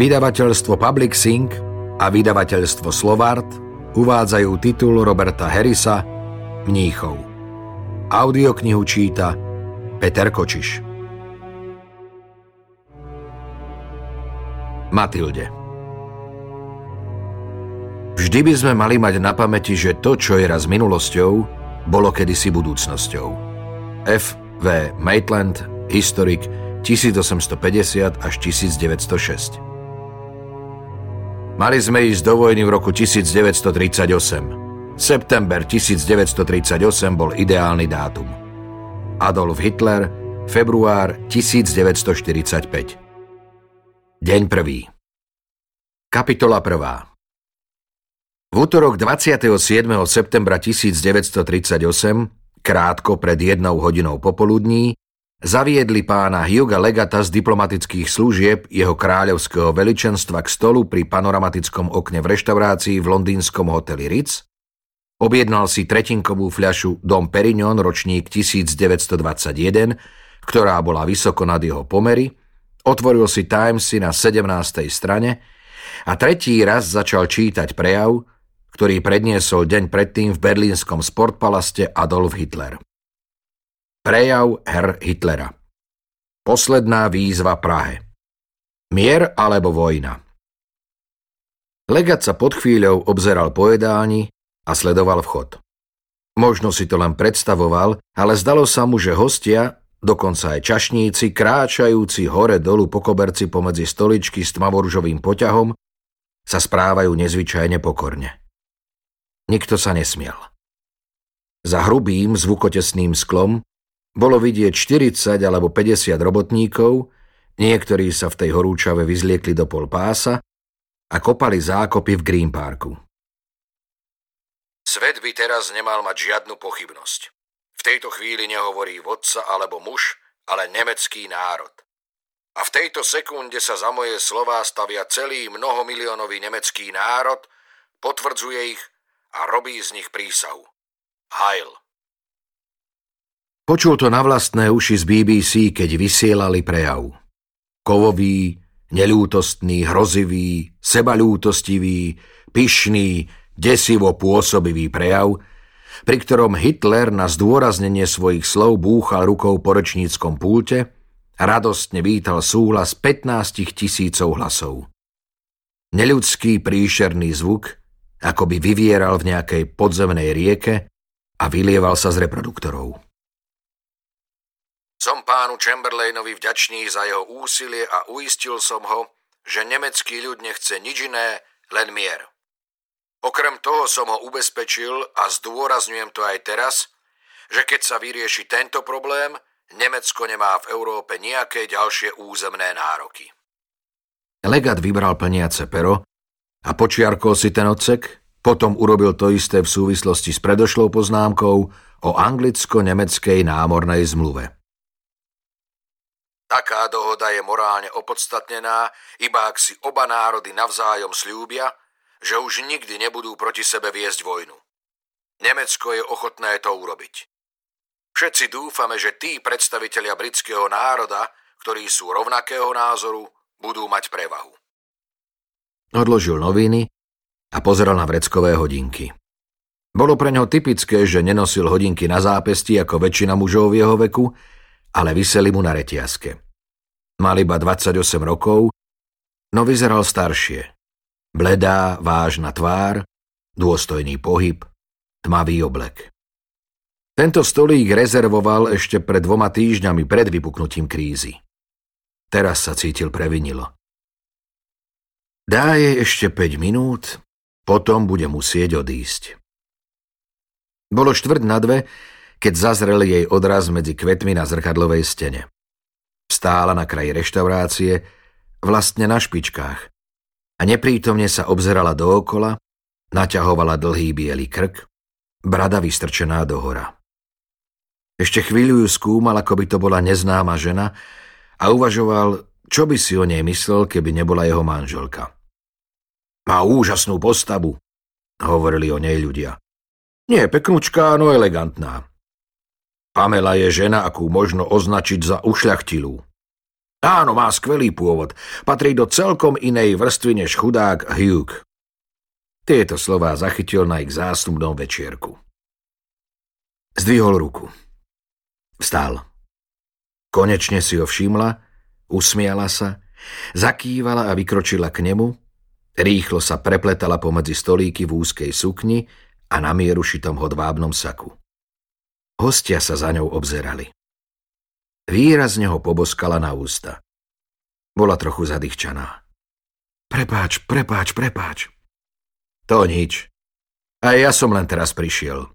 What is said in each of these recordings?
Vydavateľstvo Public Sync a vydavateľstvo Slovart uvádzajú titul Roberta Harrisa Mníchov. Audioknihu číta Peter Kočiš. Matilde Vždy by sme mali mať na pamäti, že to, čo je raz minulosťou, bolo kedysi budúcnosťou. F. V. Maitland, historik 1850 až 1906 Mali sme ísť do vojny v roku 1938. September 1938 bol ideálny dátum. Adolf Hitler, február 1945. Deň prvý. Kapitola prvá. V útorok 27. septembra 1938, krátko pred jednou hodinou popoludní, Zaviedli pána Huga Legata z diplomatických služieb jeho kráľovského veličenstva k stolu pri panoramatickom okne v reštaurácii v londýnskom hoteli Ritz, objednal si tretinkovú fľašu Dom Perignon ročník 1921, ktorá bola vysoko nad jeho pomery, otvoril si Timesy na 17. strane a tretí raz začal čítať prejav, ktorý predniesol deň predtým v berlínskom sportpalaste Adolf Hitler. Prejav Herr Hitlera Posledná výzva Prahe Mier alebo vojna Legat sa pod chvíľou obzeral po jedálni a sledoval vchod. Možno si to len predstavoval, ale zdalo sa mu, že hostia, dokonca aj čašníci, kráčajúci hore-dolu po koberci pomedzi stoličky s tmavoružovým poťahom, sa správajú nezvyčajne pokorne. Nikto sa nesmiel. Za hrubým, zvukotesným sklom bolo vidieť 40 alebo 50 robotníkov, niektorí sa v tej horúčave vyzliekli do pol pása a kopali zákopy v Green Parku. Svet by teraz nemal mať žiadnu pochybnosť. V tejto chvíli nehovorí vodca alebo muž, ale nemecký národ. A v tejto sekunde sa za moje slová stavia celý mnohomiliónový nemecký národ, potvrdzuje ich a robí z nich prísahu. Heil. Počul to na vlastné uši z BBC, keď vysielali prejav. Kovový, nelútostný, hrozivý, sebalútostivý, pyšný, desivo pôsobivý prejav, pri ktorom Hitler na zdôraznenie svojich slov búchal rukou po rečníckom púlte a radostne vítal súhlas 15 tisícov hlasov. Neľudský príšerný zvuk, ako by vyvieral v nejakej podzemnej rieke a vylieval sa z reproduktorov. Som pánu Chamberlainovi vďačný za jeho úsilie a uistil som ho, že nemecký ľud nechce nič iné, len mier. Okrem toho som ho ubezpečil a zdôrazňujem to aj teraz, že keď sa vyrieši tento problém, Nemecko nemá v Európe nejaké ďalšie územné nároky. Legat vybral plniace pero a počiarkol si ten odsek, potom urobil to isté v súvislosti s predošlou poznámkou o anglicko-nemeckej námornej zmluve. Taká dohoda je morálne opodstatnená, iba ak si oba národy navzájom slúbia, že už nikdy nebudú proti sebe viesť vojnu. Nemecko je ochotné to urobiť. Všetci dúfame, že tí predstavitelia britského národa, ktorí sú rovnakého názoru, budú mať prevahu. Odložil noviny a pozeral na vreckové hodinky. Bolo pre ňo typické, že nenosil hodinky na zápesti ako väčšina mužov v jeho veku, ale vyseli mu na retiaske. Mal iba 28 rokov, no vyzeral staršie. Bledá, vážna tvár, dôstojný pohyb, tmavý oblek. Tento stolík rezervoval ešte pred dvoma týždňami pred vypuknutím krízy. Teraz sa cítil previnilo. Dá jej ešte 5 minút, potom bude musieť odísť. Bolo štvrť na dve, keď zazrel jej odraz medzi kvetmi na zrkadlovej stene. Stála na kraji reštaurácie, vlastne na špičkách a neprítomne sa obzerala dookola, naťahovala dlhý biely krk, brada vystrčená dohora. Ešte chvíľu ju skúmal, ako by to bola neznáma žena a uvažoval, čo by si o nej myslel, keby nebola jeho manželka. Má úžasnú postavu, hovorili o nej ľudia. Nie peknúčká, no elegantná. Pamela je žena, akú možno označiť za ušľachtilú. Áno, má skvelý pôvod. Patrí do celkom inej vrstvy než chudák Hugh. Tieto slová zachytil na ich zásnubnom večierku. Zdvihol ruku. Vstal. Konečne si ho všimla, usmiala sa, zakývala a vykročila k nemu, rýchlo sa prepletala pomedzi stolíky v úzkej sukni a na mieru šitom hodvábnom saku. Hostia sa za ňou obzerali. Výrazne ho poboskala na ústa. Bola trochu zadýchčaná. Prepáč, prepáč, prepáč. To nič. A ja som len teraz prišiel.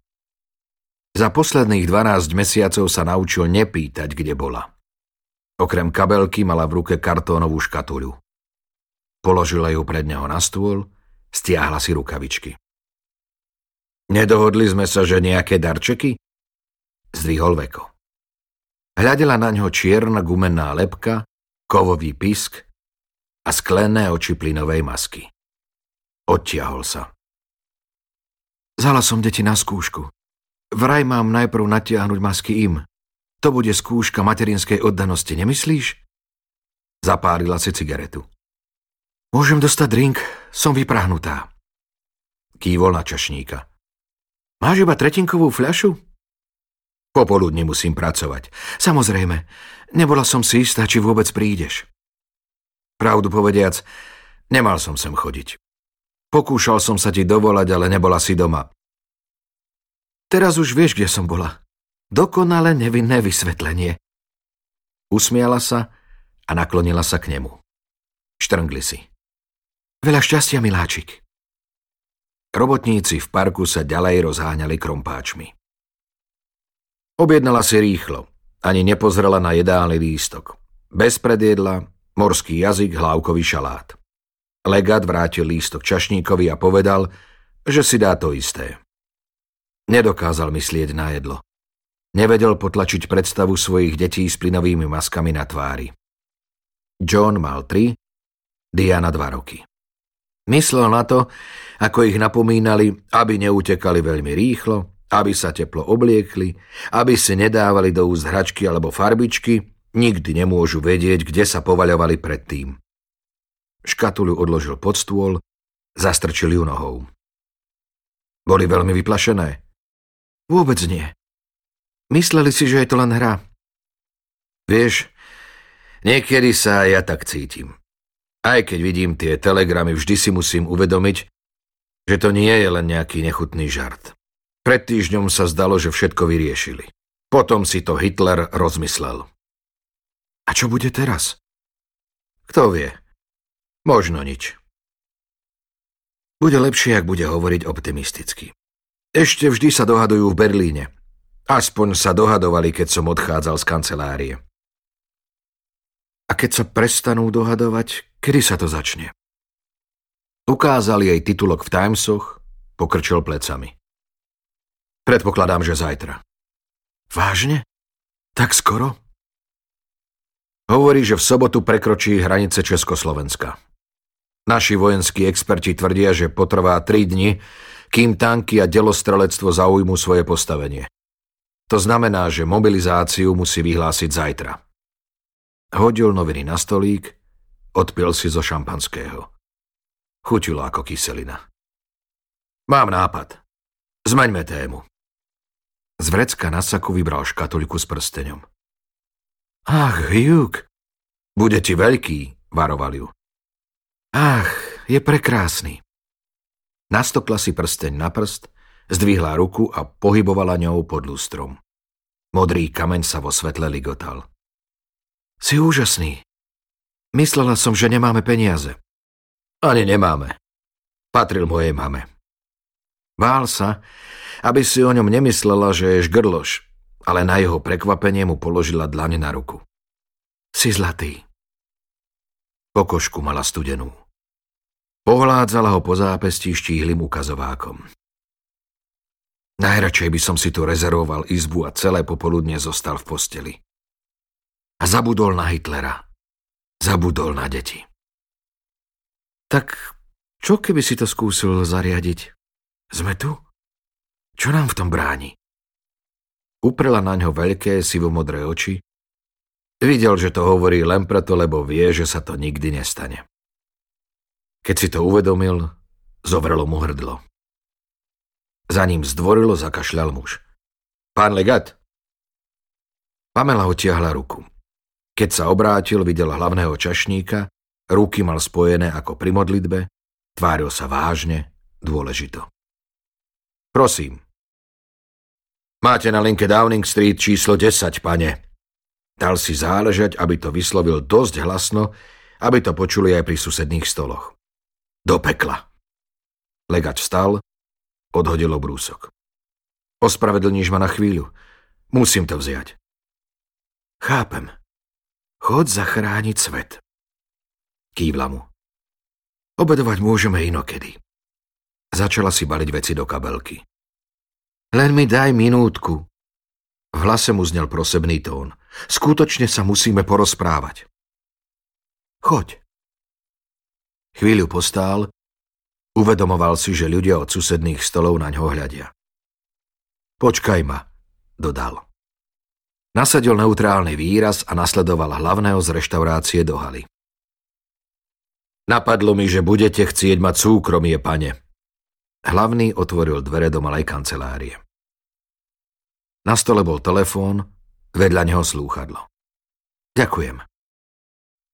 Za posledných 12 mesiacov sa naučil nepýtať, kde bola. Okrem kabelky mala v ruke kartónovú škatuľu. Položila ju pred neho na stôl, stiahla si rukavičky. Nedohodli sme sa, že nejaké darčeky? Zdvihol veko. Hľadela na ňo čierna gumená lepka, kovový pisk a sklené oči plynovej masky. Odtiahol sa. Zala som deti na skúšku. Vraj mám najprv natiahnuť masky im. To bude skúška materinskej oddanosti, nemyslíš? Zapálila si cigaretu. Môžem dostať drink, som vyprahnutá. Kývol na čašníka. Máš iba tretinkovú fľašu? Popoludne musím pracovať. Samozrejme, nebola som si istá, či vôbec prídeš. Pravdu povediac, nemal som sem chodiť. Pokúšal som sa ti dovolať, ale nebola si doma. Teraz už vieš, kde som bola. Dokonale nevinné vysvetlenie. Usmiala sa a naklonila sa k nemu. Štrngli si. Veľa šťastia, miláčik. Robotníci v parku sa ďalej rozháňali krompáčmi. Objednala si rýchlo. Ani nepozrela na jedálny lístok. Bez predjedla, morský jazyk, hlávkový šalát. Legat vrátil lístok čašníkovi a povedal, že si dá to isté. Nedokázal myslieť na jedlo. Nevedel potlačiť predstavu svojich detí s plynovými maskami na tvári. John mal tri, Diana dva roky. Myslel na to, ako ich napomínali, aby neutekali veľmi rýchlo, aby sa teplo obliekli, aby si nedávali do úst hračky alebo farbičky, nikdy nemôžu vedieť, kde sa povaľovali predtým. Škatuľu odložil pod stôl, zastrčil ju nohou. Boli veľmi vyplašené? Vôbec nie. Mysleli si, že je to len hra. Vieš, niekedy sa ja tak cítim. Aj keď vidím tie telegramy, vždy si musím uvedomiť, že to nie je len nejaký nechutný žart. Pred týždňom sa zdalo, že všetko vyriešili. Potom si to Hitler rozmyslel. A čo bude teraz? Kto vie? Možno nič. Bude lepšie, ak bude hovoriť optimisticky. Ešte vždy sa dohadujú v Berlíne. Aspoň sa dohadovali, keď som odchádzal z kancelárie. A keď sa prestanú dohadovať, kedy sa to začne? Ukázal jej titulok v Timesoch, pokrčil plecami. Predpokladám, že zajtra. Vážne? Tak skoro? Hovorí, že v sobotu prekročí hranice Československa. Naši vojenskí experti tvrdia, že potrvá tri dni, kým tanky a delostrelectvo zaujmú svoje postavenie. To znamená, že mobilizáciu musí vyhlásiť zajtra. Hodil noviny na stolík, odpil si zo šampanského. Chutilo ako kyselina. Mám nápad. Zmeňme tému. Z vrecka na saku vybral škatulku s prsteňom. Ach, Hugh, bude ti veľký, varoval ju. Ach, je prekrásny. Nastokla si prsteň na prst, zdvihla ruku a pohybovala ňou pod lustrom. Modrý kameň sa vo svetle ligotal. Si úžasný. Myslela som, že nemáme peniaze. Ani nemáme. Patril mojej mame. Bál sa, aby si o ňom nemyslela, že je žgrloš, ale na jeho prekvapenie mu položila dlane na ruku. Si zlatý. Pokožku mala studenú. Pohládzala ho po zápestí štíhlým ukazovákom. Najradšej by som si tu rezervoval izbu a celé popoludne zostal v posteli. A zabudol na Hitlera. Zabudol na deti. Tak čo keby si to skúsil zariadiť? Sme tu? Čo nám v tom bráni? Uprela na ňo veľké sivomodré oči, Videl, že to hovorí len preto, lebo vie, že sa to nikdy nestane. Keď si to uvedomil, zovrelo mu hrdlo. Za ním zdvorilo zakašľal muž. Pán legat? Pamela otiahla ruku. Keď sa obrátil, videl hlavného čašníka, ruky mal spojené ako pri modlitbe, tváril sa vážne, dôležito. Prosím. Máte na linke Downing Street číslo 10, pane. Dal si záležať, aby to vyslovil dosť hlasno, aby to počuli aj pri susedných stoloch. Do pekla. Legač vstal, odhodil obrúsok. Ospravedlníš ma na chvíľu. Musím to vziať. Chápem. Chod zachrániť svet. Kývla mu. Obedovať môžeme inokedy. Začala si baliť veci do kabelky. Len mi daj minútku. V hlase mu znel prosebný tón. Skutočne sa musíme porozprávať. Choď. Chvíľu postál, uvedomoval si, že ľudia od susedných stolov na ňo hľadia. Počkaj ma, dodal. Nasadil neutrálny výraz a nasledoval hlavného z reštaurácie do haly. Napadlo mi, že budete chcieť mať súkromie, pane. Hlavný otvoril dvere do malej kancelárie. Na stole bol telefón, vedľa neho slúchadlo. Ďakujem.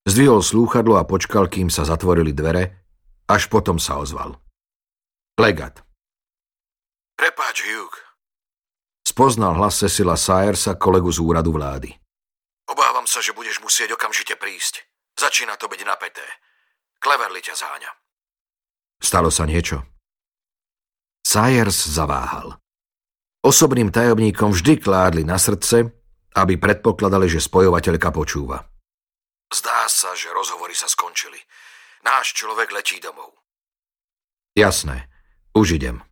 Zdvihol slúchadlo a počkal, kým sa zatvorili dvere, až potom sa ozval. Legat. Prepáč, Hugh. Spoznal hlas Cecila Sayersa, kolegu z úradu vlády. Obávam sa, že budeš musieť okamžite prísť. Začína to byť napäté. Cleverly ťa záňa. Stalo sa niečo? Sayers zaváhal. Osobným tajomníkom vždy kládli na srdce, aby predpokladali, že spojovateľka počúva. Zdá sa, že rozhovory sa skončili. Náš človek letí domov. Jasné, už idem.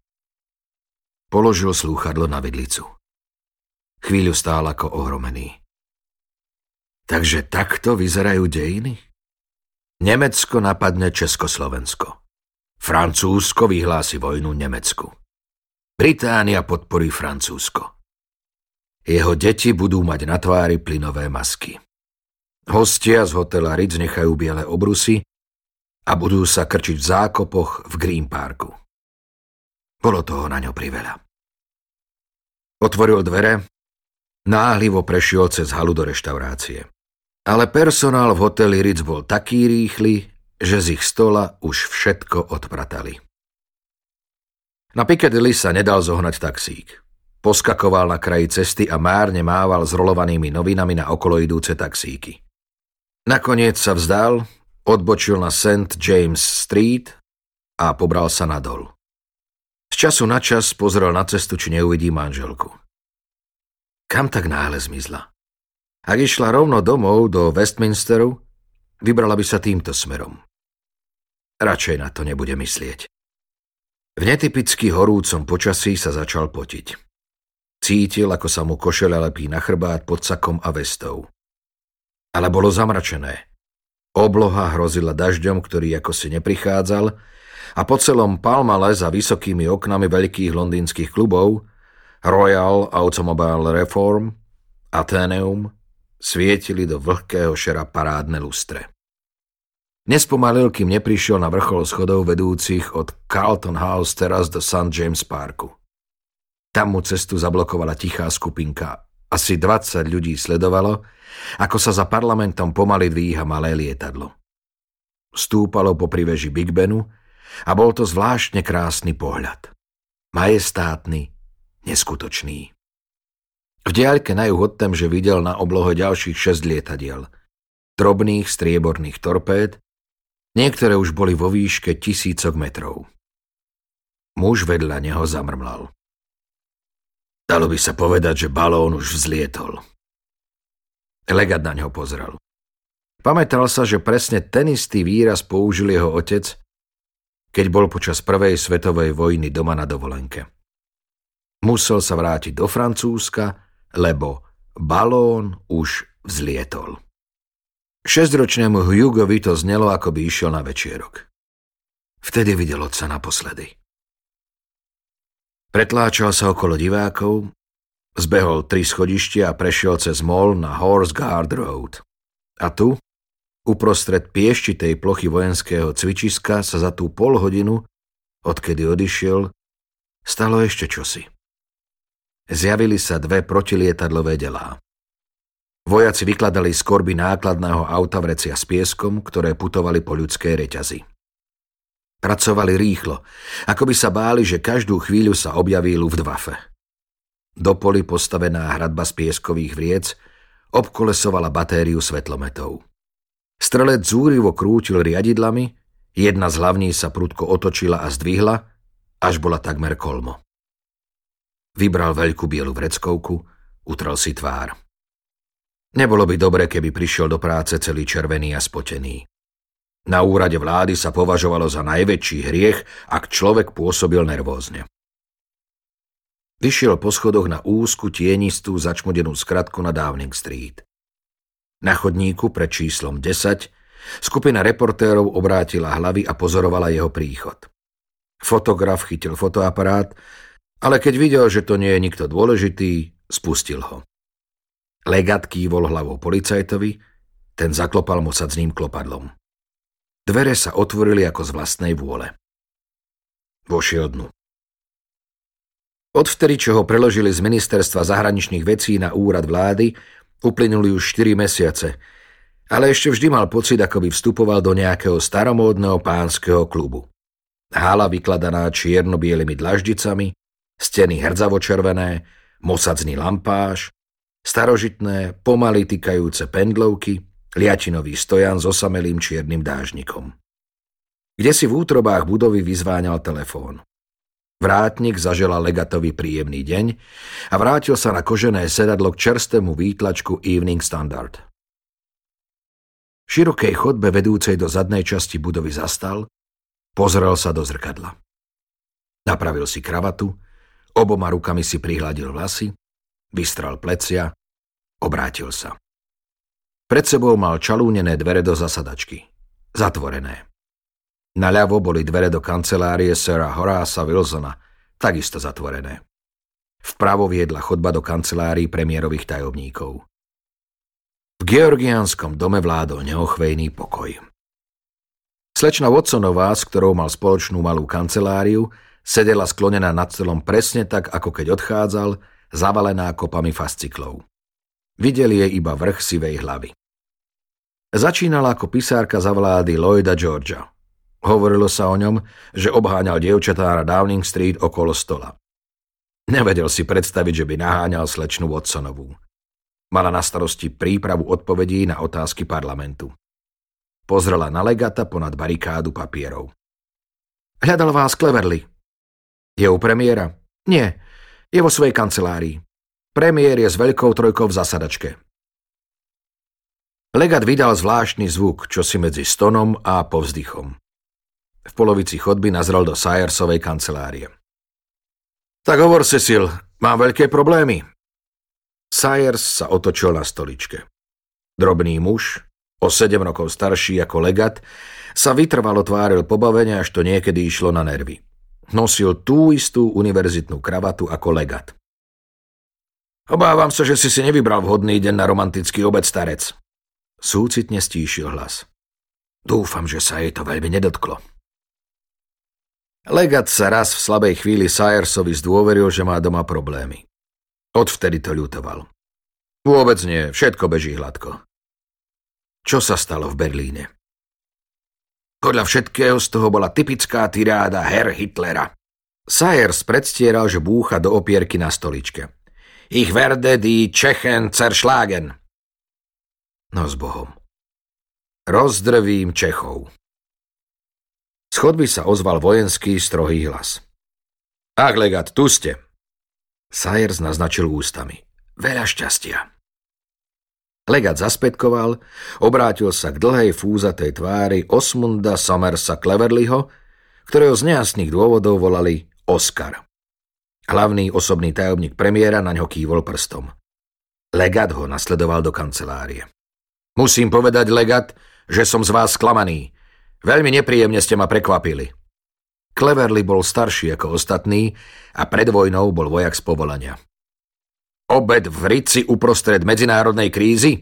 Položil slúchadlo na vidlicu. Chvíľu stál ako ohromený. Takže takto vyzerajú dejiny? Nemecko napadne Československo. Francúzsko vyhlási vojnu Nemecku. Británia podporí Francúzsko. Jeho deti budú mať na tvári plynové masky. Hostia z hotela Ritz nechajú biele obrusy a budú sa krčiť v zákopoch v Green Parku. Bolo toho na ňo priveľa. Otvoril dvere, náhlivo prešiel cez halu do reštaurácie. Ale personál v hoteli Ritz bol taký rýchly, že z ich stola už všetko odpratali. Na Piccadilly sa nedal zohnať taxík. Poskakoval na kraji cesty a márne mával zrolovanými novinami na okolo idúce taxíky. Nakoniec sa vzdal, odbočil na St. James Street a pobral sa nadol. Z času na čas pozrel na cestu, či neuvidí manželku. Kam tak náhle zmizla? Ak išla rovno domov do Westminsteru, vybrala by sa týmto smerom. Radšej na to nebude myslieť. V netypicky horúcom počasí sa začal potiť. Cítil, ako sa mu košele lepí na chrbát pod sakom a vestou. Ale bolo zamračené. Obloha hrozila dažďom, ktorý ako si neprichádzal a po celom Palmale za vysokými oknami veľkých londýnskych klubov Royal Automobile Reform, Atheneum svietili do vlhkého šera parádne lustre. Nespomalil, kým neprišiel na vrchol schodov vedúcich od Carlton House teraz do St. James Parku. Tam mu cestu zablokovala tichá skupinka. Asi 20 ľudí sledovalo, ako sa za parlamentom pomaly dvíha malé lietadlo. Stúpalo po priveži Big Benu a bol to zvláštne krásny pohľad. Majestátny, neskutočný. V diaľke na juh že videl na oblohe ďalších šesť lietadiel. Drobných strieborných torpéd, Niektoré už boli vo výške tisícok metrov. Muž vedľa neho zamrmlal. Dalo by sa povedať, že balón už vzlietol. Legat na ňo pozrel. Pamätal sa, že presne ten istý výraz použil jeho otec, keď bol počas prvej svetovej vojny doma na dovolenke. Musel sa vrátiť do Francúzska, lebo balón už vzlietol. Šesťročnému Hugovi to znelo, ako by išiel na večierok. Vtedy videl otca naposledy. Pretláčal sa okolo divákov, Zbehol tri schodištia a prešiel cez mol na Horse Guard Road. A tu, uprostred pieštitej plochy vojenského cvičiska, sa za tú pol hodinu, odkedy odišiel, stalo ešte čosi. Zjavili sa dve protilietadlové delá. Vojaci vykladali z korby nákladného auta vrecia s pieskom, ktoré putovali po ľudskej reťazi. Pracovali rýchlo, ako by sa báli, že každú chvíľu sa objaví Luftwaffe. Do poli postavená hradba z pieskových vriec obkolesovala batériu svetlometov. Strelec zúrivo krútil riadidlami, jedna z hlavní sa prudko otočila a zdvihla, až bola takmer kolmo. Vybral veľkú bielu vreckovku, utrel si tvár. Nebolo by dobre, keby prišiel do práce celý červený a spotený. Na úrade vlády sa považovalo za najväčší hriech, ak človek pôsobil nervózne. Vyšiel po schodoch na úzku, tienistú, začmodenú skratku na Downing Street. Na chodníku pred číslom 10 skupina reportérov obrátila hlavy a pozorovala jeho príchod. Fotograf chytil fotoaparát, ale keď videl, že to nie je nikto dôležitý, spustil ho. Legat kývol hlavou policajtovi, ten zaklopal mu sadzným klopadlom. Dvere sa otvorili ako z vlastnej vôle. Vošiel dnu. Odvtedy, čo ho preložili z ministerstva zahraničných vecí na úrad vlády, uplynuli už 4 mesiace, ale ešte vždy mal pocit, ako by vstupoval do nejakého staromódneho pánskeho klubu. Hala vykladaná čierno-bielými dlaždicami, steny hrdzavo-červené, mosadzný lampáž, starožitné, pomaly tykajúce pendlovky, liatinový stojan s osamelým čiernym dážnikom. Kde si v útrobách budovy vyzváňal telefón. Vrátnik zaželal legatovi príjemný deň a vrátil sa na kožené sedadlo k čerstému výtlačku Evening Standard. V širokej chodbe vedúcej do zadnej časti budovy zastal, pozrel sa do zrkadla. Napravil si kravatu, oboma rukami si prihladil vlasy, vystral plecia, obrátil sa. Pred sebou mal čalúnené dvere do zasadačky. Zatvorené. Naľavo boli dvere do kancelárie Sera Horása Wilsona, takisto zatvorené. Vpravo viedla chodba do kancelárií premiérových tajomníkov. V georgianskom dome vládol neochvejný pokoj. Slečna Watsonová, s ktorou mal spoločnú malú kanceláriu, sedela sklonená nad celom presne tak, ako keď odchádzal, zavalená kopami fasciklov. Videli jej iba vrch sivej hlavy. Začínala ako pisárka za vlády Lloyda Georgia – Hovorilo sa o ňom, že obháňal dievčatá na Downing Street okolo stola. Nevedel si predstaviť, že by naháňal slečnu Watsonovú. Mala na starosti prípravu odpovedí na otázky parlamentu. Pozrela na legata ponad barikádu papierov. Hľadal vás Cleverly. Je u premiéra? Nie, je vo svojej kancelárii. Premiér je s veľkou trojkou v zasadačke. Legat vydal zvláštny zvuk, čo si medzi stonom a povzdychom. V polovici chodby nazrel do Sayersovej kancelárie. Tak hovor, Cecil, mám veľké problémy. Sayers sa otočil na stoličke. Drobný muž, o sedem rokov starší ako legat, sa vytrvalo tváril pobavenia, až to niekedy išlo na nervy. Nosil tú istú univerzitnú kravatu ako legat. Obávam sa, že si si nevybral vhodný deň na romantický obed, starec. Súcitne stíšil hlas. Dúfam, že sa jej to veľmi nedotklo. Legat sa raz v slabej chvíli Sayersovi zdôveril, že má doma problémy. Odvtedy to ľutoval. Vôbec nie, všetko beží hladko. Čo sa stalo v Berlíne? Podľa všetkého z toho bola typická tiráda Herr Hitlera. Sayers predstieral, že búcha do opierky na stoličke. Ich werde die Tschechen zerschlagen. No s Bohom. Rozdrvím Čechov. Z chodby sa ozval vojenský strohý hlas. Ach, legat, tu ste. Sayers naznačil ústami. Veľa šťastia. Legat zaspätkoval, obrátil sa k dlhej fúzatej tvári Osmunda Somersa Cleverlyho, ktorého z nejasných dôvodov volali Oscar. Hlavný osobný tajomník premiéra na ňo kývol prstom. Legat ho nasledoval do kancelárie. Musím povedať, Legat, že som z vás sklamaný. Veľmi nepríjemne ste ma prekvapili. Cleverly bol starší ako ostatní a pred vojnou bol vojak z povolania. Obed v Rici uprostred medzinárodnej krízy?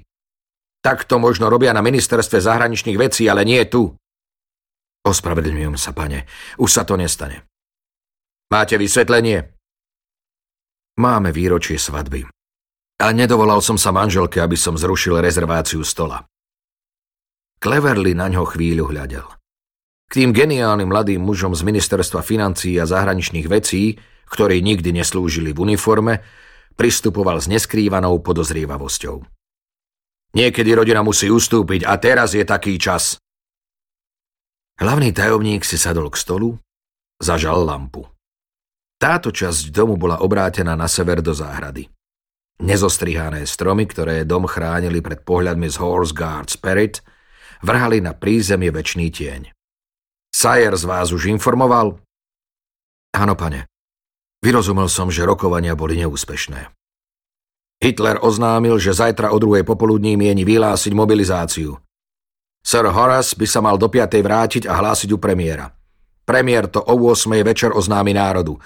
Tak to možno robia na ministerstve zahraničných vecí, ale nie tu. Ospravedlňujem sa, pane. Už sa to nestane. Máte vysvetlenie? Máme výročie svadby. A nedovolal som sa manželke, aby som zrušil rezerváciu stola. Cleverly na ňo chvíľu hľadel. K tým geniálnym mladým mužom z ministerstva financií a zahraničných vecí, ktorí nikdy neslúžili v uniforme, pristupoval s neskrývanou podozrievavosťou. Niekedy rodina musí ustúpiť a teraz je taký čas. Hlavný tajomník si sadol k stolu, zažal lampu. Táto časť domu bola obrátená na sever do záhrady. Nezostrihané stromy, ktoré dom chránili pred pohľadmi z Horse Guard Spirit, vrhali na prízemie väčší tieň. Sayer z vás už informoval? Áno, pane. Vyrozumel som, že rokovania boli neúspešné. Hitler oznámil, že zajtra o druhej popoludní mieni vyhlásiť mobilizáciu. Sir Horace by sa mal do piatej vrátiť a hlásiť u premiéra. Premiér to o 8. večer oznámi národu.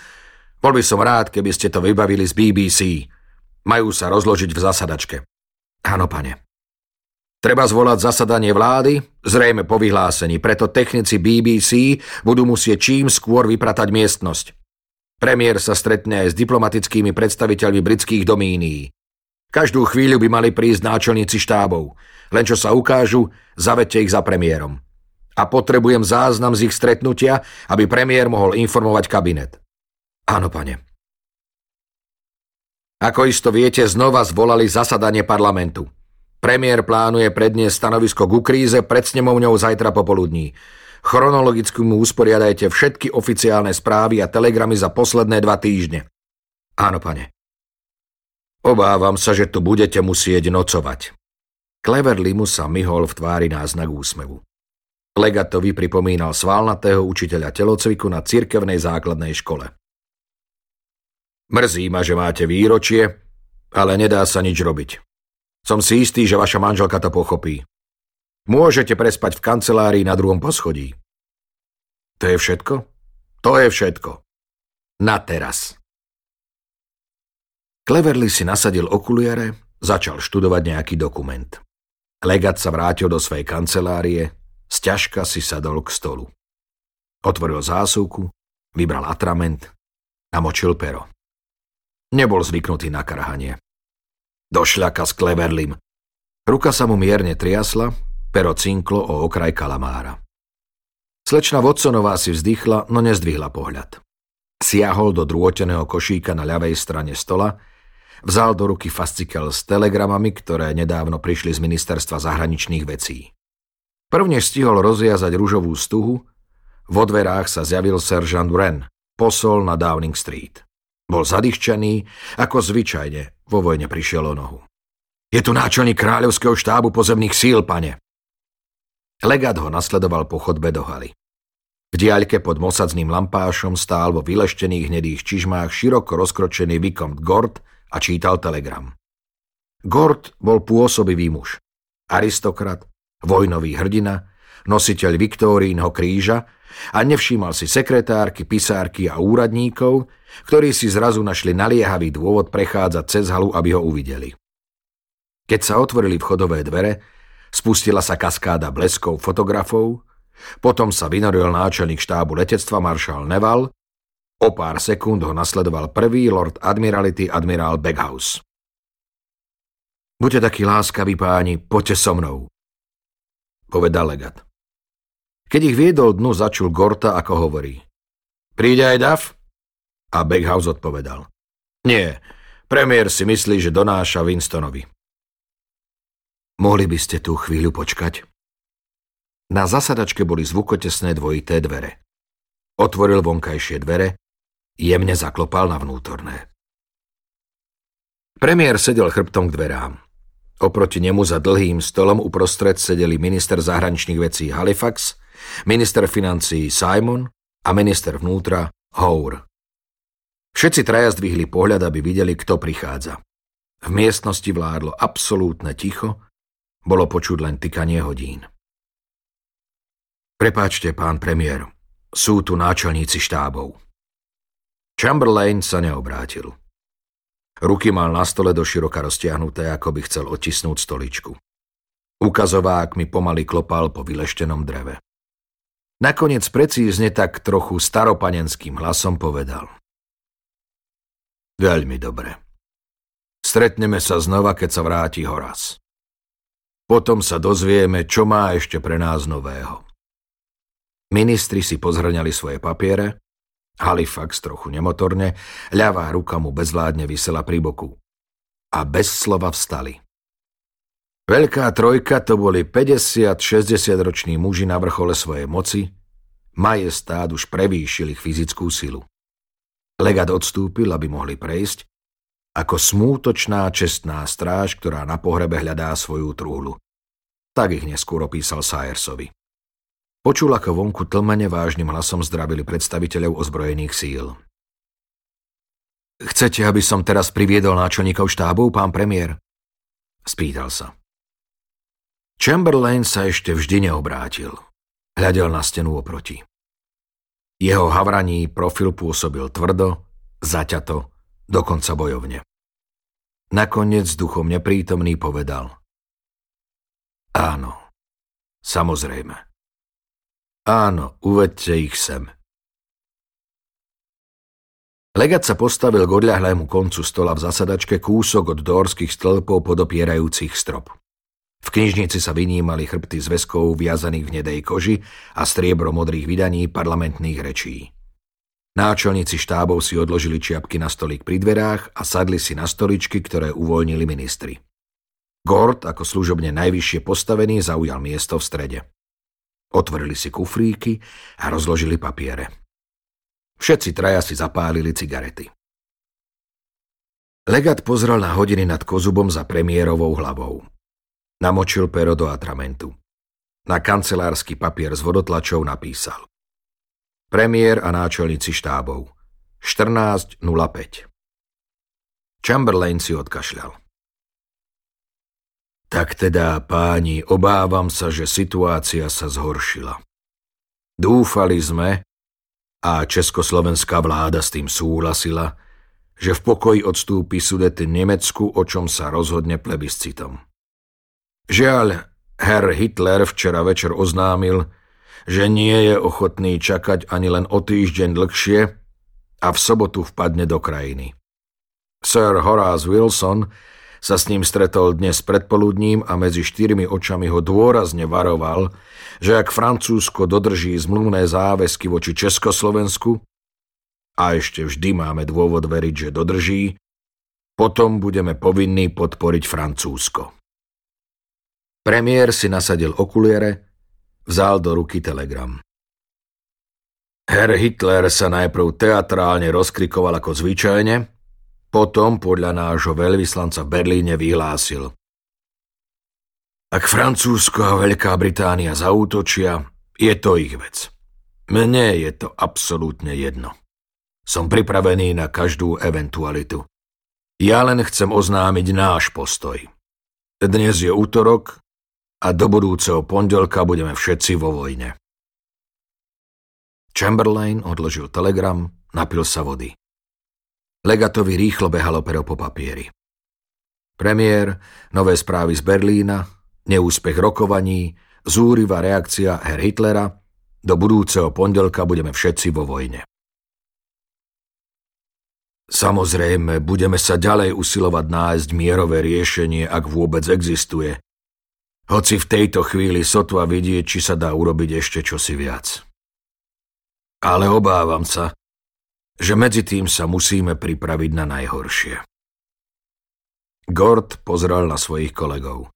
Bol by som rád, keby ste to vybavili z BBC. Majú sa rozložiť v zasadačke. Áno, pane. Treba zvolať zasadanie vlády, zrejme po vyhlásení, preto technici BBC budú musieť čím skôr vypratať miestnosť. Premiér sa stretne aj s diplomatickými predstaviteľmi britských domínií. Každú chvíľu by mali prísť náčelníci štábov. Len čo sa ukážu, zavedte ich za premiérom. A potrebujem záznam z ich stretnutia, aby premiér mohol informovať kabinet. Áno, pane. Ako isto viete, znova zvolali zasadanie parlamentu. Premiér plánuje predniesť stanovisko ku kríze pred snemovňou zajtra popoludní. Chronologicky mu usporiadajte všetky oficiálne správy a telegramy za posledné dva týždne. Áno, pane. Obávam sa, že tu budete musieť nocovať. Cleverly mu sa myhol v tvári náznak úsmevu. Legatovi pripomínal svalnatého učiteľa telocviku na cirkevnej základnej škole. Mrzí ma, že máte výročie, ale nedá sa nič robiť. Som si istý, že vaša manželka to pochopí. Môžete prespať v kancelárii na druhom poschodí. To je všetko? To je všetko. Na teraz. Cleverly si nasadil okuliare, začal študovať nejaký dokument. Legat sa vrátil do svojej kancelárie, sťažka si sadol k stolu. Otvoril zásuvku, vybral atrament, namočil pero. Nebol zvyknutý na karhanie. Došľaka s Cleverlim. Ruka sa mu mierne triasla, Pero cinklo o okraj kalamára. Slečna Watsonová si vzdychla, no nezdvihla pohľad. Siahol do drôteného košíka na ľavej strane stola, vzal do ruky fascikel s telegramami, ktoré nedávno prišli z ministerstva zahraničných vecí. Prvne stihol rozviazať ružovú stuhu, vo dverách sa zjavil seržant Wren, posol na Downing Street. Bol zadýchčený, ako zvyčajne vo vojne prišiel o nohu. Je tu náčelník kráľovského štábu pozemných síl, pane. Legát ho nasledoval po chodbe do haly. V diaľke pod mosadným lampášom stál vo vyleštených hnedých čižmách široko rozkročený Vicomte Gord a čítal telegram. Gord bol pôsobivý muž. Aristokrat, vojnový hrdina, nositeľ Viktorínho kríža a nevšímal si sekretárky, pisárky a úradníkov, ktorí si zrazu našli naliehavý dôvod prechádzať cez halu, aby ho uvideli. Keď sa otvorili vchodové dvere, Spustila sa kaskáda bleskov fotografov, potom sa vynoril náčelník štábu letectva maršal Neval, o pár sekúnd ho nasledoval prvý lord admirality admirál Backhouse. Buďte takí láskaví páni, poďte so mnou, povedal legat. Keď ich viedol dnu, začul Gorta, ako hovorí. Príde aj Duff? A Backhouse odpovedal. Nie, premiér si myslí, že donáša Winstonovi. Mohli by ste tú chvíľu počkať? Na zasadačke boli zvukotesné dvojité dvere. Otvoril vonkajšie dvere, jemne zaklopal na vnútorné. Premiér sedel chrbtom k dverám. Oproti nemu za dlhým stolom uprostred sedeli minister zahraničných vecí Halifax, minister financií Simon a minister vnútra Hour. Všetci traja zdvihli pohľad, aby videli, kto prichádza. V miestnosti vládlo absolútne ticho bolo počuť len tykanie hodín. Prepáčte, pán premiér, sú tu náčelníci štábov. Chamberlain sa neobrátil. Ruky mal na stole do široka roztiahnuté, ako by chcel otisnúť stoličku. Ukazovák mi pomaly klopal po vyleštenom dreve. Nakoniec precízne tak trochu staropanenským hlasom povedal. Veľmi dobre. Stretneme sa znova, keď sa vráti Horaz. Potom sa dozvieme, čo má ešte pre nás nového. Ministri si pozhrňali svoje papiere, Halifax trochu nemotorne, ľavá ruka mu bezvládne vysela pri boku. A bez slova vstali. Veľká trojka to boli 50-60 roční muži na vrchole svojej moci, majestát už prevýšil ich fyzickú silu. Legat odstúpil, aby mohli prejsť, ako smútočná čestná stráž, ktorá na pohrebe hľadá svoju trúhlu. Tak ich neskôr opísal Sajersovi. Počul, ako vonku tlmene vážnym hlasom zdravili predstaviteľov ozbrojených síl. Chcete, aby som teraz priviedol náčelníkov štábov, pán premiér? Spýtal sa. Chamberlain sa ešte vždy neobrátil. Hľadel na stenu oproti. Jeho havraní profil pôsobil tvrdo, zaťato, dokonca bojovne. Nakoniec duchom neprítomný povedal. Áno, samozrejme. Áno, uvedte ich sem. Legat sa postavil k odľahlému koncu stola v zasadačke kúsok od dórskych stĺpov podopierajúcich strop. V knižnici sa vynímali chrbty zväzkov viazaných v nedej koži a striebro modrých vydaní parlamentných rečí. Náčelníci štábov si odložili čiapky na stolík pri dverách a sadli si na stoličky, ktoré uvoľnili ministri. Gord, ako služobne najvyššie postavený, zaujal miesto v strede. Otvorili si kufríky a rozložili papiere. Všetci traja si zapálili cigarety. Legat pozrel na hodiny nad kozubom za premiérovou hlavou. Namočil pero do atramentu. Na kancelársky papier s vodotlačou napísal. Premiér a náčelníci štábov. 14.05. Chamberlain si odkašľal. Tak teda, páni, obávam sa, že situácia sa zhoršila. Dúfali sme, a československá vláda s tým súhlasila, že v pokoji odstúpi sudety Nemecku, o čom sa rozhodne plebiscitom. Žiaľ, herr Hitler včera večer oznámil, že nie je ochotný čakať ani len o týždeň dlhšie a v sobotu vpadne do krajiny. Sir Horace Wilson sa s ním stretol dnes predpoludním a medzi štyrmi očami ho dôrazne varoval, že ak Francúzsko dodrží zmluvné záväzky voči Československu, a ešte vždy máme dôvod veriť, že dodrží, potom budeme povinní podporiť Francúzsko. Premiér si nasadil okuliere, vzal do ruky telegram. Herr Hitler sa najprv teatrálne rozkrikoval ako zvyčajne, potom podľa nášho veľvyslanca v Berlíne vyhlásil. Ak Francúzsko a Veľká Británia zaútočia, je to ich vec. Mne je to absolútne jedno. Som pripravený na každú eventualitu. Ja len chcem oznámiť náš postoj. Dnes je útorok a do budúceho pondelka budeme všetci vo vojne. Chamberlain odložil telegram, napil sa vody. Legatovi rýchlo behalo pero po papieri. Premiér, nové správy z Berlína, neúspech rokovaní, zúrivá reakcia Herr Hitlera, do budúceho pondelka budeme všetci vo vojne. Samozrejme, budeme sa ďalej usilovať nájsť mierové riešenie, ak vôbec existuje, hoci v tejto chvíli sotva vidieť, či sa dá urobiť ešte čosi viac. Ale obávam sa, že medzi tým sa musíme pripraviť na najhoršie. Gord pozrel na svojich kolegov.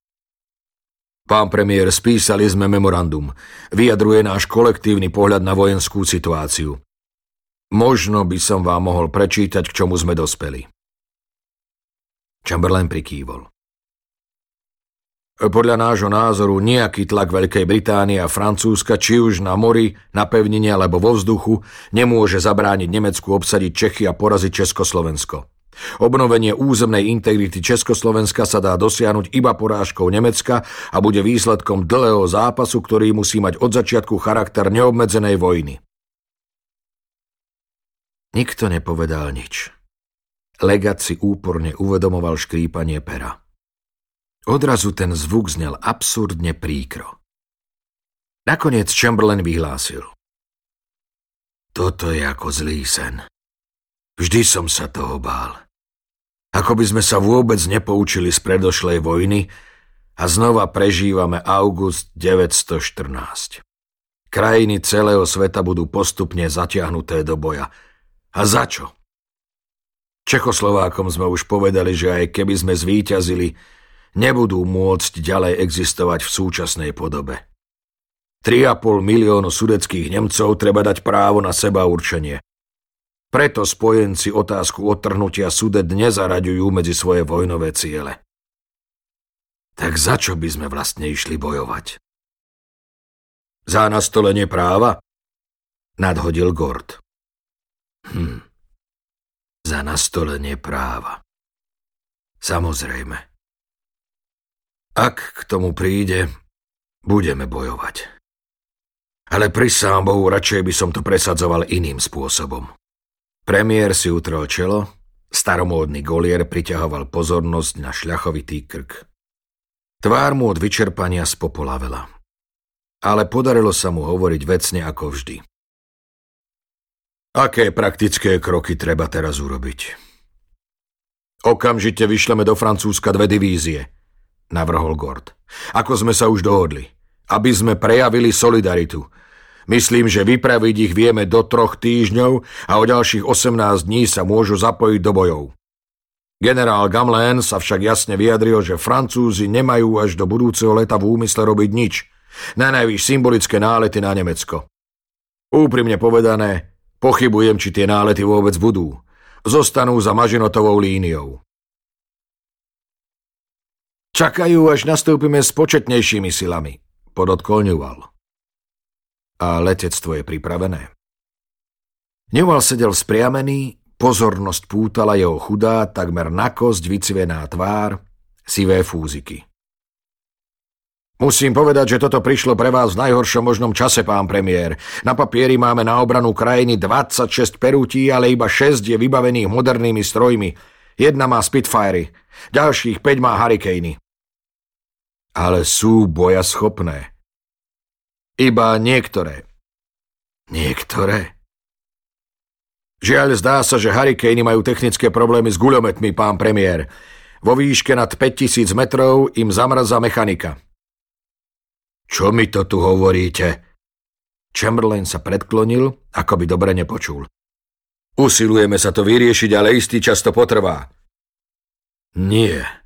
Pán premiér, spísali sme memorandum. Vyjadruje náš kolektívny pohľad na vojenskú situáciu. Možno by som vám mohol prečítať, k čomu sme dospeli. Chamberlain prikývol. Podľa nášho názoru nejaký tlak Veľkej Británie a Francúzska, či už na mori, na pevnine alebo vo vzduchu, nemôže zabrániť Nemecku obsadiť Čechy a poraziť Československo. Obnovenie územnej integrity Československa sa dá dosiahnuť iba porážkou Nemecka a bude výsledkom dlhého zápasu, ktorý musí mať od začiatku charakter neobmedzenej vojny. Nikto nepovedal nič. Legat si úporne uvedomoval škrípanie pera. Odrazu ten zvuk znel absurdne príkro. Nakoniec Chamberlain vyhlásil. Toto je ako zlý sen. Vždy som sa toho bál. Ako by sme sa vôbec nepoučili z predošlej vojny a znova prežívame august 914. Krajiny celého sveta budú postupne zatiahnuté do boja. A za čo? Čechoslovákom sme už povedali, že aj keby sme zvíťazili, nebudú môcť ďalej existovať v súčasnej podobe. 3,5 miliónu sudeckých Nemcov treba dať právo na seba určenie. Preto spojenci otázku odtrhnutia Sudet nezaraďujú medzi svoje vojnové ciele. Tak za čo by sme vlastne išli bojovať? Za nastolenie práva? Nadhodil Gord. Hm. Za nastolenie práva. Samozrejme. Ak k tomu príde, budeme bojovať. Ale pri sám Bohu radšej by som to presadzoval iným spôsobom. Premiér si utrel čelo, staromódny golier priťahoval pozornosť na šľachovitý krk. Tvár mu od vyčerpania spopolavela. Ale podarilo sa mu hovoriť vecne ako vždy. Aké praktické kroky treba teraz urobiť? Okamžite vyšleme do Francúzska dve divízie, navrhol Gord. Ako sme sa už dohodli aby sme prejavili solidaritu. Myslím, že vypraviť ich vieme do troch týždňov a o ďalších 18 dní sa môžu zapojiť do bojov. Generál Gamlen sa však jasne vyjadril, že Francúzi nemajú až do budúceho leta v úmysle robiť nič, na najvyš symbolické nálety na Nemecko. Úprimne povedané, pochybujem, či tie nálety vôbec budú. Zostanú za Mažinotovou líniou. Čakajú, až nastúpime s početnejšími silami, podotkol Newell. A letectvo je pripravené. Newell sedel spriamený, pozornosť pútala jeho chudá, takmer na kosť vycvená tvár, sivé fúziky. Musím povedať, že toto prišlo pre vás v najhoršom možnom čase, pán premiér. Na papieri máme na obranu krajiny 26 perútí, ale iba 6 je vybavených modernými strojmi. Jedna má Spitfire, ďalších 5 má Hurricane ale sú bojaschopné. Iba niektoré. Niektoré? Žiaľ, zdá sa, že Hurricane majú technické problémy s guľometmi, pán premiér. Vo výške nad 5000 metrov im zamrza mechanika. Čo mi to tu hovoríte? Chamberlain sa predklonil, ako by dobre nepočul. Usilujeme sa to vyriešiť, ale istý čas to potrvá. Nie.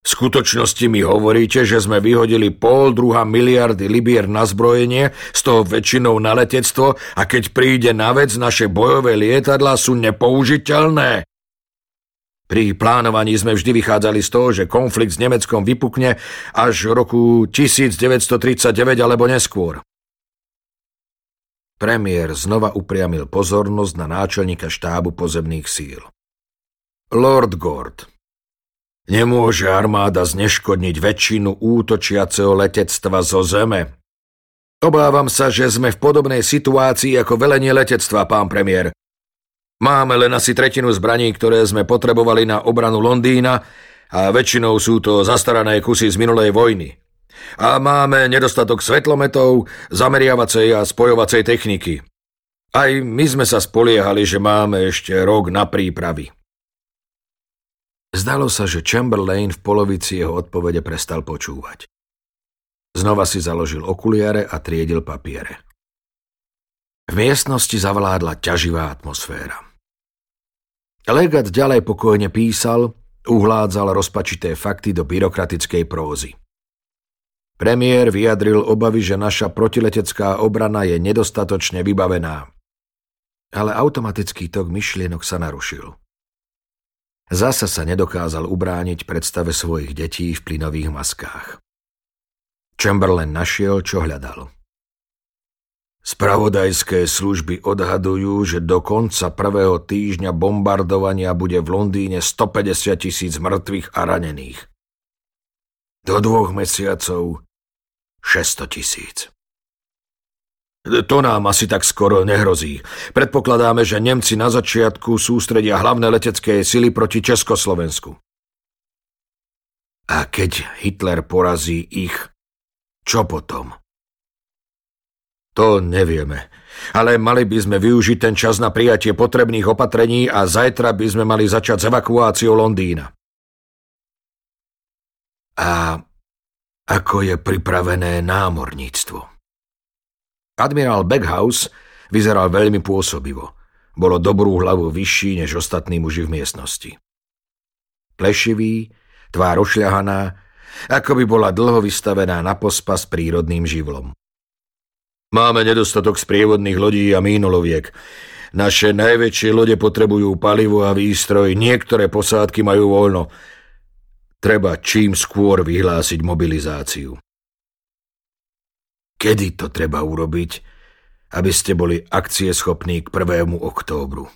V skutočnosti mi hovoríte, že sme vyhodili pol druha miliardy libier na zbrojenie, z toho väčšinou na letectvo a keď príde na vec, naše bojové lietadlá sú nepoužiteľné. Pri plánovaní sme vždy vychádzali z toho, že konflikt s Nemeckom vypukne až v roku 1939 alebo neskôr. Premiér znova upriamil pozornosť na náčelníka štábu pozemných síl. Lord Gord, Nemôže armáda zneškodniť väčšinu útočiaceho letectva zo zeme. Obávam sa, že sme v podobnej situácii ako velenie letectva, pán premiér. Máme len asi tretinu zbraní, ktoré sme potrebovali na obranu Londýna a väčšinou sú to zastarané kusy z minulej vojny. A máme nedostatok svetlometov, zameriavacej a spojovacej techniky. Aj my sme sa spoliehali, že máme ešte rok na prípravy. Zdalo sa, že Chamberlain v polovici jeho odpovede prestal počúvať. Znova si založil okuliare a triedil papiere. V miestnosti zavládla ťaživá atmosféra. Legat ďalej pokojne písal, uhládzal rozpačité fakty do byrokratickej prózy. Premiér vyjadril obavy, že naša protiletecká obrana je nedostatočne vybavená. Ale automatický tok myšlienok sa narušil. Zasa sa nedokázal ubrániť predstave svojich detí v plynových maskách. Chamberlain našiel, čo hľadal. Spravodajské služby odhadujú, že do konca prvého týždňa bombardovania bude v Londýne 150 tisíc mŕtvych a ranených. Do dvoch mesiacov 600 tisíc. To nám asi tak skoro nehrozí. Predpokladáme, že Nemci na začiatku sústredia hlavné letecké sily proti Československu. A keď Hitler porazí ich, čo potom? To nevieme, ale mali by sme využiť ten čas na prijatie potrebných opatrení a zajtra by sme mali začať s evakuáciou Londýna. A ako je pripravené námorníctvo? Admirál Backhouse vyzeral veľmi pôsobivo. Bolo dobrú hlavu vyšší než ostatní muži v miestnosti. Plešivý, tvár ošľahaná, ako by bola dlho vystavená na pospa s prírodným živlom. Máme nedostatok sprievodných lodí a mínoloviek. Naše najväčšie lode potrebujú palivo a výstroj, niektoré posádky majú voľno. Treba čím skôr vyhlásiť mobilizáciu. Kedy to treba urobiť, aby ste boli akcieschopní k 1. októbru?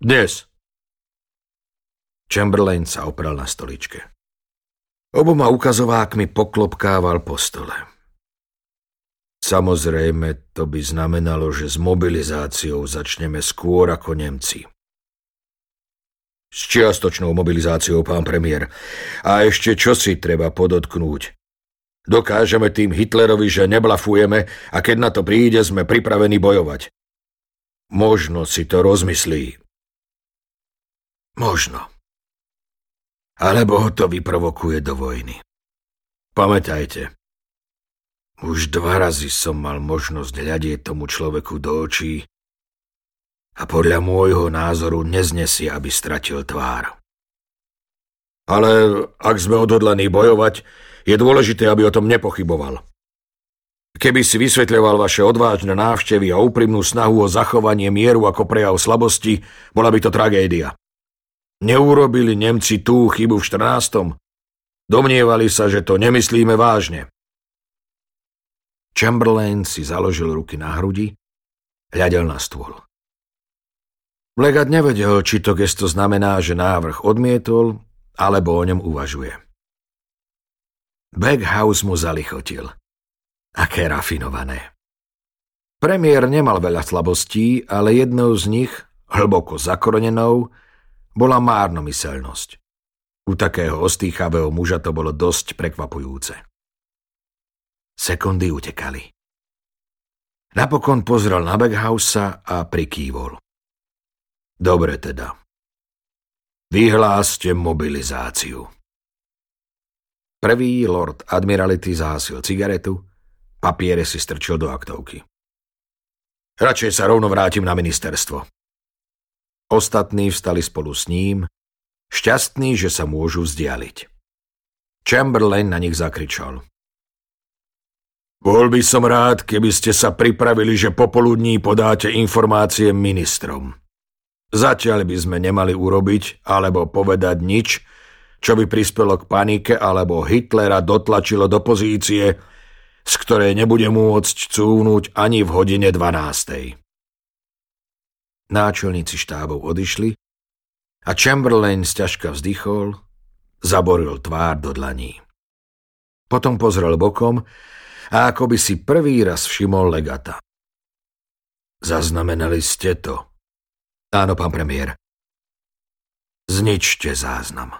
Dnes. Chamberlain sa opral na stoličke. Oboma ukazovákmi poklopkával po stole. Samozrejme, to by znamenalo, že s mobilizáciou začneme skôr ako Nemci. S čiastočnou mobilizáciou, pán premiér. A ešte čo si treba podotknúť. Dokážeme tým Hitlerovi, že neblafujeme a keď na to príde, sme pripravení bojovať. Možno si to rozmyslí. Možno. Alebo ho to vyprovokuje do vojny. Pamätajte, už dva razy som mal možnosť hľadieť tomu človeku do očí a podľa môjho názoru neznesie, aby stratil tvár. Ale ak sme odhodlaní bojovať, je dôležité, aby o tom nepochyboval. Keby si vysvetľoval vaše odvážne návštevy a úprimnú snahu o zachovanie mieru ako prejav slabosti, bola by to tragédia. Neurobili Nemci tú chybu v 14. Domnievali sa, že to nemyslíme vážne. Chamberlain si založil ruky na hrudi, hľadel na stôl. Legat nevedel, či to gesto znamená, že návrh odmietol, alebo o ňom uvažuje. Backhouse mu zalichotil. Aké rafinované. Premiér nemal veľa slabostí, ale jednou z nich, hlboko zakorenenou, bola márnomyselnosť. U takého ostýchavého muža to bolo dosť prekvapujúce. Sekundy utekali. Napokon pozrel na Backhouse a prikývol. Dobre teda. Vyhláste mobilizáciu. Prvý lord Admirality zásil cigaretu, papiere si strčil do aktovky. Radšej sa rovno vrátim na ministerstvo. Ostatní vstali spolu s ním, šťastní, že sa môžu vzdialiť. Chamberlain na nich zakričal. Bol by som rád, keby ste sa pripravili, že popoludní podáte informácie ministrom. Zatiaľ by sme nemali urobiť alebo povedať nič, čo by prispelo k panike alebo Hitlera dotlačilo do pozície, z ktorej nebude môcť cúvnuť ani v hodine 12. Náčelníci štábov odišli a Chamberlain sťažka vzdychol, zaboril tvár do dlaní. Potom pozrel bokom a ako by si prvý raz všimol legata. Zaznamenali ste to? Áno, pán premiér. Zničte záznam.